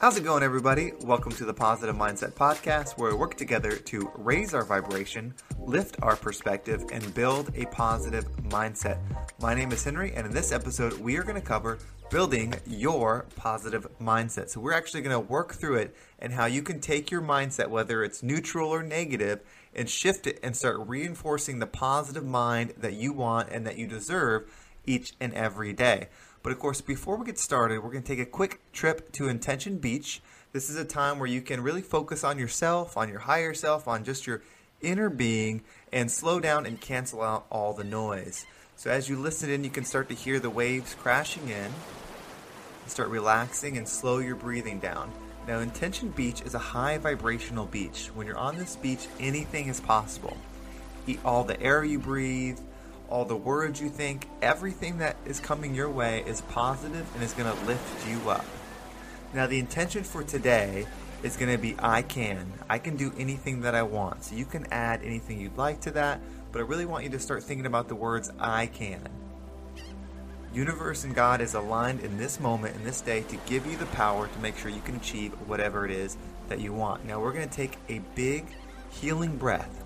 How's it going, everybody? Welcome to the Positive Mindset Podcast, where we work together to raise our vibration, lift our perspective, and build a positive mindset. My name is Henry, and in this episode, we are going to cover building your positive mindset. So, we're actually going to work through it and how you can take your mindset, whether it's neutral or negative, and shift it and start reinforcing the positive mind that you want and that you deserve each and every day. But of course, before we get started, we're going to take a quick trip to Intention Beach. This is a time where you can really focus on yourself, on your higher self, on just your inner being, and slow down and cancel out all the noise. So as you listen in, you can start to hear the waves crashing in. Start relaxing and slow your breathing down. Now, Intention Beach is a high vibrational beach. When you're on this beach, anything is possible. Eat all the air you breathe, all the words you think, everything that is coming your way is positive and is going to lift you up. Now, the intention for today is going to be I can. I can do anything that I want. So you can add anything you'd like to that, but I really want you to start thinking about the words I can. Universe and God is aligned in this moment, in this day, to give you the power to make sure you can achieve whatever it is that you want. Now, we're going to take a big healing breath.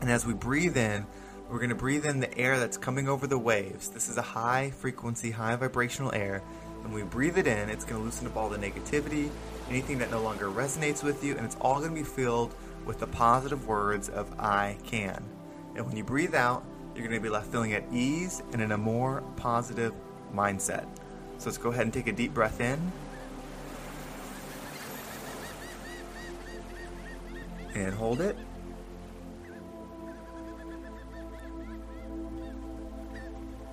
And as we breathe in, we're going to breathe in the air that's coming over the waves. This is a high frequency, high vibrational air. When we breathe it in, it's going to loosen up all the negativity, anything that no longer resonates with you, and it's all going to be filled with the positive words of I can. And when you breathe out, you're going to be left feeling at ease and in a more positive mindset. So let's go ahead and take a deep breath in. And hold it.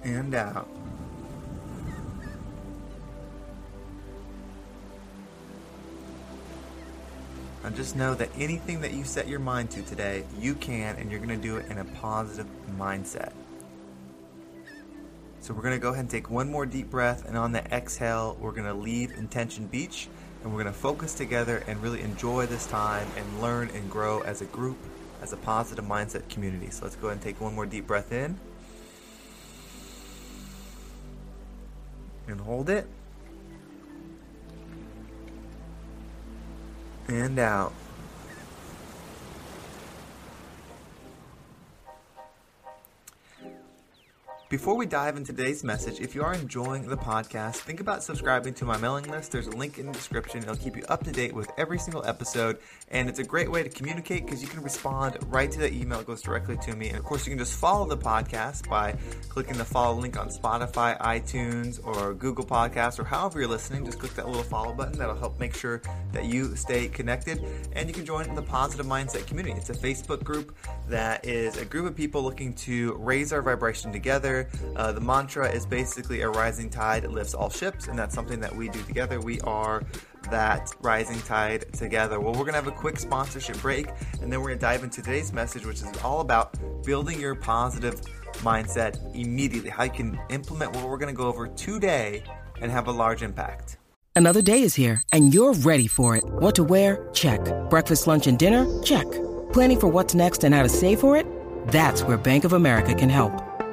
And out. And just know that anything that you set your mind to today, you can, and you're going to do it in a positive mindset. So we're going to go ahead and take one more deep breath, and on the exhale, we're going to leave Intention Beach, and we're going to focus together and really enjoy this time and learn and grow as a group, as a positive mindset community. So let's go ahead and take one more deep breath in. And hold it. And out. Before we dive into today's message, if you are enjoying the podcast, think about subscribing to my mailing list. There's a link in the description. It'll keep you up to date with every single episode, and it's a great way to communicate because you can respond right to the email. It goes directly to me. And of course, you can just follow the podcast by clicking the follow link on Spotify, iTunes, or Google Podcasts, or however you're listening. Just click that little follow button. That'll help make sure that you stay connected. And you can join the Positive Mindset community. It's a Facebook group that is a group of people looking to raise our vibration together uh, the mantra is basically a rising tide lifts all ships, and that's something that we do together. We are that rising tide together. Well, we're going to have a quick sponsorship break, and then we're going to dive into today's message, which is all about building your positive mindset immediately, how you can implement what we're going to go over today and have a large impact. Another day is here, and you're ready for it. What to wear? Check. Breakfast, lunch, and dinner? Check. Planning for what's next and how to save for it? That's where Bank of America can help.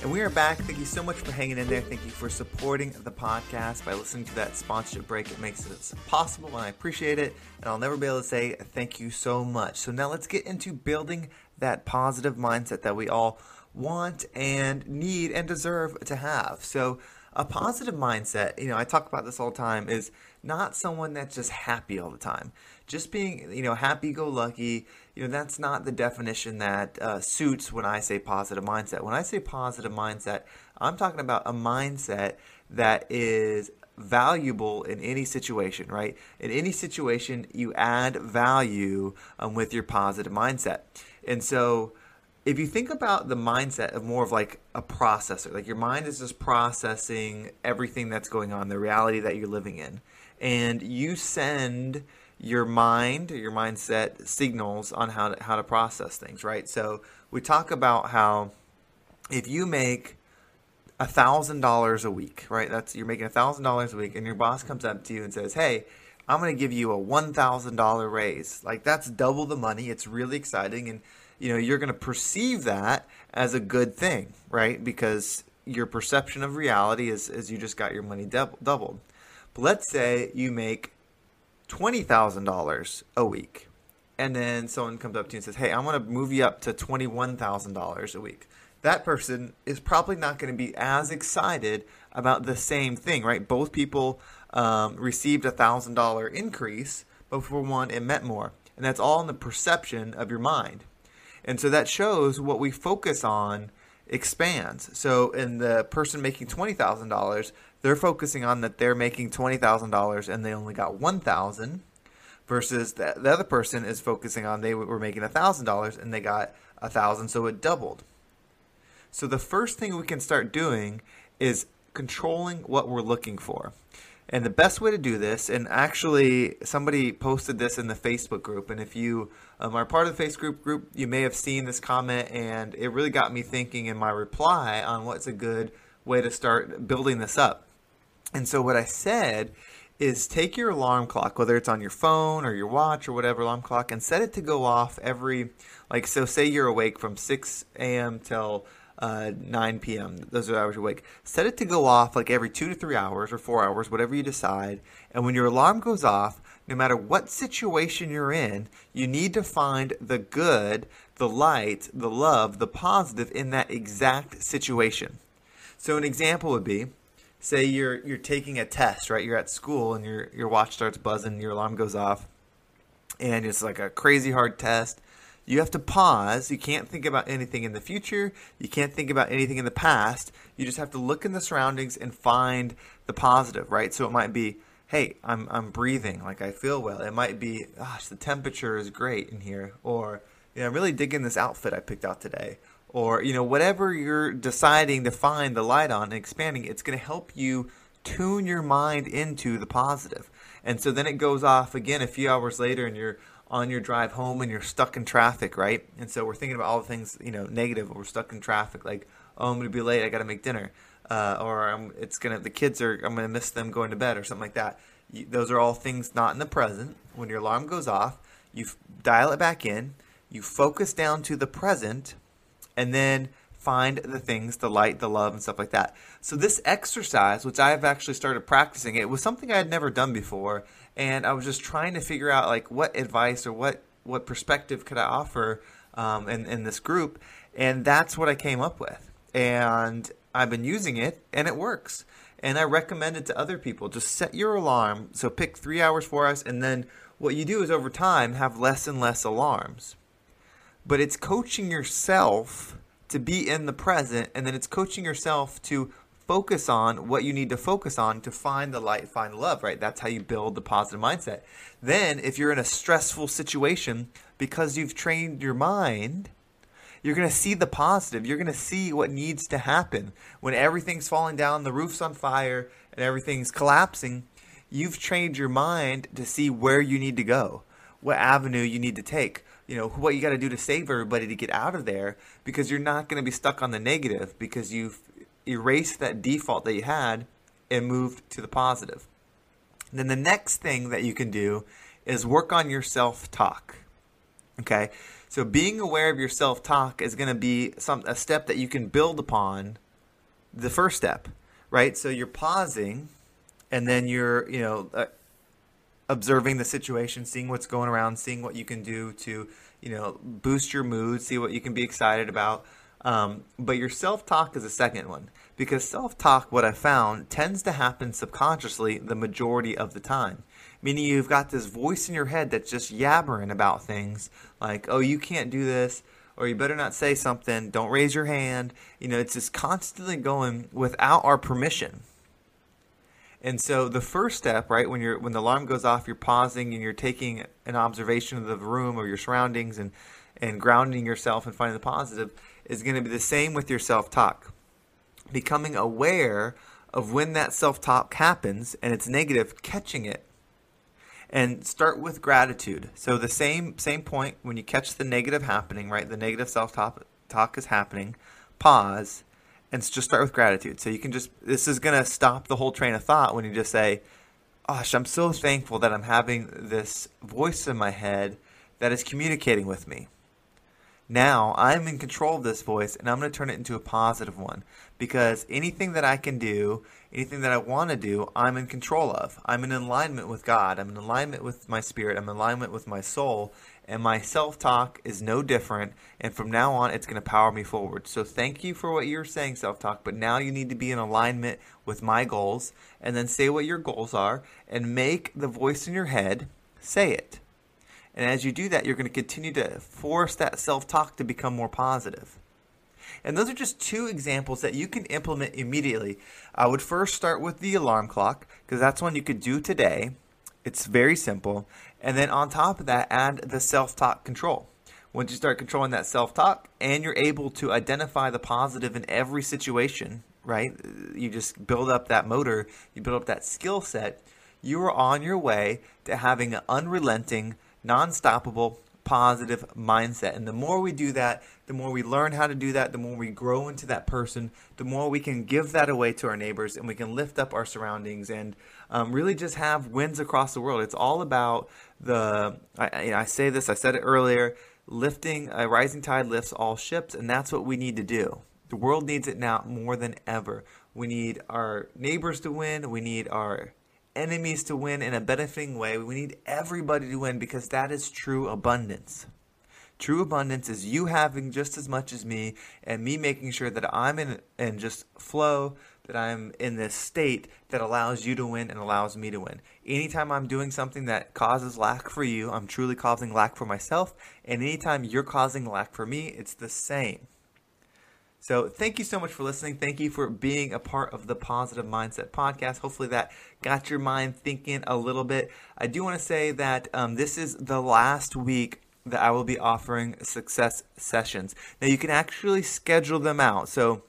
And we are back. Thank you so much for hanging in there. Thank you for supporting the podcast by listening to that sponsorship break. It makes it possible, and I appreciate it. And I'll never be able to say thank you so much. So now let's get into building that positive mindset that we all want and need and deserve to have. So a positive mindset, you know, I talk about this all the time, is not someone that's just happy all the time. Just being, you know, happy go lucky, you know, that's not the definition that uh, suits when I say positive mindset. When I say positive mindset, I'm talking about a mindset that is valuable in any situation, right? In any situation, you add value um, with your positive mindset. And so, if you think about the mindset of more of like a processor, like your mind is just processing everything that's going on, the reality that you're living in, and you send your mind, your mindset signals on how to, how to process things, right? So we talk about how if you make a thousand dollars a week, right? That's you're making a thousand dollars a week, and your boss comes up to you and says, "Hey, I'm going to give you a one thousand dollar raise." Like that's double the money. It's really exciting, and you know you're going to perceive that as a good thing, right? Because your perception of reality is, is you just got your money doubled. But let's say you make twenty thousand dollars a week, and then someone comes up to you and says, "Hey, I want to move you up to twenty one thousand dollars a week." that person is probably not going to be as excited about the same thing, right? Both people um, received a thousand dollar increase, but for one, it meant more, and that's all in the perception of your mind. And so that shows what we focus on expands. So in the person making twenty thousand dollars, they're focusing on that they're making twenty thousand dollars and they only got one thousand, versus the, the other person is focusing on they were making a thousand dollars and they got a thousand, so it doubled. So the first thing we can start doing is controlling what we're looking for. And the best way to do this, and actually somebody posted this in the Facebook group, and if you um, are part of the Facebook group, you may have seen this comment, and it really got me thinking in my reply on what's a good way to start building this up. And so what I said is take your alarm clock, whether it's on your phone or your watch or whatever alarm clock, and set it to go off every, like, so say you're awake from 6 a.m. till uh, 9 p.m. Those are hours you're awake. Set it to go off like every two to three hours or four hours, whatever you decide. And when your alarm goes off, no matter what situation you're in, you need to find the good, the light, the love, the positive in that exact situation. So an example would be, say you're you're taking a test, right? You're at school and your your watch starts buzzing, your alarm goes off, and it's like a crazy hard test you have to pause. You can't think about anything in the future. You can't think about anything in the past. You just have to look in the surroundings and find the positive, right? So it might be, hey, I'm, I'm breathing, like I feel well. It might be, gosh, the temperature is great in here. Or, you know, I'm really digging this outfit I picked out today. Or, you know, whatever you're deciding to find the light on and expanding, it's going to help you tune your mind into the positive. And so then it goes off again a few hours later and you're on your drive home and you're stuck in traffic, right? And so we're thinking about all the things, you know, negative. We're stuck in traffic, like, oh, I'm going to be late. I got to make dinner, uh, or I'm, it's gonna the kids are I'm going to miss them going to bed or something like that. You, those are all things not in the present. When your alarm goes off, you f- dial it back in. You focus down to the present, and then find the things, the light, the love, and stuff like that. So this exercise, which I have actually started practicing, it was something I had never done before, and I was just trying to figure out like what advice or what what perspective could I offer um, in in this group, and that's what I came up with, and I've been using it, and it works. And I recommend it to other people. Just set your alarm. So pick three hours, for us, and then what you do is over time have less and less alarms. But it's coaching yourself to be in the present, and then it's coaching yourself to focus on what you need to focus on to find the light, find love, right? That's how you build the positive mindset. Then, if you're in a stressful situation, because you've trained your mind, you're going to see the positive. You're going to see what needs to happen. When everything's falling down, the roof's on fire, and everything's collapsing, you've trained your mind to see where you need to go, what avenue you need to take, you know, what you got to do to save everybody to get out of there because you're not going to be stuck on the negative because you've erase that default that you had and move to the positive. And then the next thing that you can do is work on your self talk. Okay? So being aware of your self talk is going to be some a step that you can build upon the first step, right? So you're pausing and then you're, you know, uh, observing the situation, seeing what's going around, seeing what you can do to, you know, boost your mood, see what you can be excited about. Um, but your self talk is a second one because self talk, what I found, tends to happen subconsciously the majority of the time. Meaning you've got this voice in your head that's just yabbering about things like, oh, you can't do this, or you better not say something, don't raise your hand. You know, it's just constantly going without our permission. And so the first step, right, when you're when the alarm goes off, you're pausing and you're taking an observation of the room or your surroundings and and grounding yourself and finding the positive is going to be the same with your self talk. Becoming aware of when that self talk happens and it's negative, catching it. And start with gratitude. So the same same point when you catch the negative happening, right? The negative self talk is happening. Pause and just start with gratitude. So you can just, this is going to stop the whole train of thought when you just say, Gosh, I'm so thankful that I'm having this voice in my head that is communicating with me. Now I'm in control of this voice and I'm going to turn it into a positive one because anything that I can do, anything that I want to do, I'm in control of. I'm in alignment with God. I'm in alignment with my spirit. I'm in alignment with my soul. And my self talk is no different. And from now on, it's going to power me forward. So thank you for what you're saying, self talk. But now you need to be in alignment with my goals and then say what your goals are and make the voice in your head say it. And as you do that, you're going to continue to force that self talk to become more positive. And those are just two examples that you can implement immediately. I would first start with the alarm clock because that's one you could do today. It's very simple. And then on top of that, add the self talk control. Once you start controlling that self talk and you're able to identify the positive in every situation, right? You just build up that motor, you build up that skill set, you are on your way to having an unrelenting, non-stoppable positive mindset. And the more we do that, the more we learn how to do that, the more we grow into that person, the more we can give that away to our neighbors and we can lift up our surroundings and um, really just have wins across the world. It's all about the, I, I say this, I said it earlier, lifting, a rising tide lifts all ships, and that's what we need to do. The world needs it now more than ever. We need our neighbors to win. We need our enemies to win in a benefiting way. We need everybody to win because that is true abundance. True abundance is you having just as much as me and me making sure that I'm in, and just flow, that I'm in this state that allows you to win and allows me to win. Anytime I'm doing something that causes lack for you, I'm truly causing lack for myself. And anytime you're causing lack for me, it's the same. So, thank you so much for listening. Thank you for being a part of the Positive Mindset podcast. Hopefully, that got your mind thinking a little bit. I do want to say that um, this is the last week that I will be offering success sessions. Now, you can actually schedule them out. So,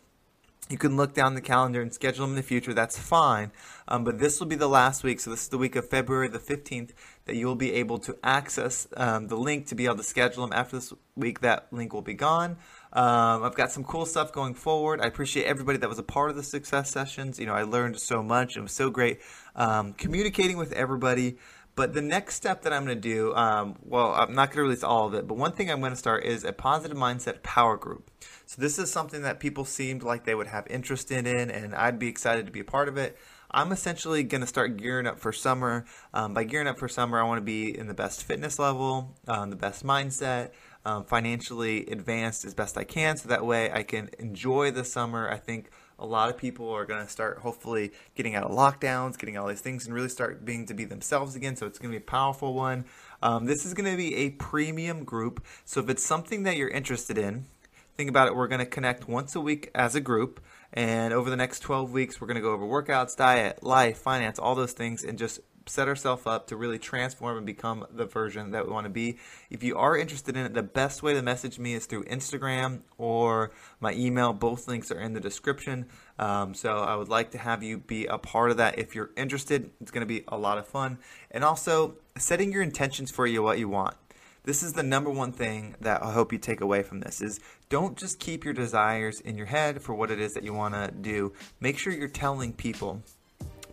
you can look down the calendar and schedule them in the future. That's fine. Um, but this will be the last week. So, this is the week of February the 15th that you will be able to access um, the link to be able to schedule them. After this week, that link will be gone. Um, I've got some cool stuff going forward. I appreciate everybody that was a part of the success sessions. You know, I learned so much. It was so great um, communicating with everybody. But the next step that I'm going to do, um, well, I'm not going to release all of it, but one thing I'm going to start is a positive mindset power group. So this is something that people seemed like they would have interest in, and I'd be excited to be a part of it. I'm essentially going to start gearing up for summer. Um, by gearing up for summer, I want to be in the best fitness level, um, the best mindset, um, financially advanced as best I can, so that way I can enjoy the summer. I think a lot of people are going to start hopefully getting out of lockdowns, getting all these things, and really start being to be themselves again. So it's going to be a powerful one. Um, this is going to be a premium group. So if it's something that you're interested in, think about it. We're going to connect once a week as a group. And over the next 12 weeks, we're going to go over workouts, diet, life, finance, all those things, and just set ourselves up to really transform and become the version that we want to be. If you are interested in it, the best way to message me is through Instagram or my email. Both links are in the description. Um, so I would like to have you be a part of that. If you're interested, it's going to be a lot of fun. And also, setting your intentions for you what you want this is the number one thing that I hope you take away from this is don't just keep your desires in your head for what it is that you want to do. Make sure you're telling people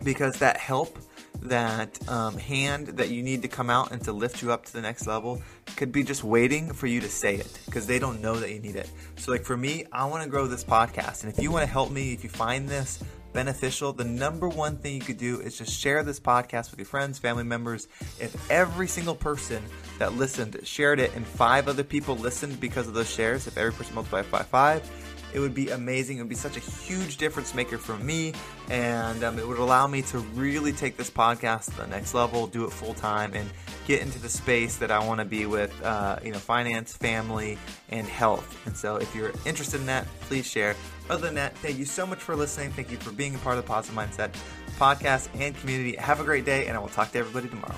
because that help, that um, hand that you need to come out and to lift you up to the next level could be just waiting for you to say it because they don't know that you need it. So, like for me, I want to grow this podcast. And if you want to help me, if you find this beneficial, the number one thing you could do is just share this podcast with your friends, family members. If every single person that listened shared it and five other people listened because of those shares, if every person multiplied by five, it would be amazing. It would be such a huge difference maker for me, and um, it would allow me to really take this podcast to the next level, do it full time, and get into the space that I want to be with, uh, you know, finance, family, and health. And so, if you're interested in that, please share. Other than that, thank you so much for listening. Thank you for being a part of the Positive Mindset podcast and community. Have a great day, and I will talk to everybody tomorrow.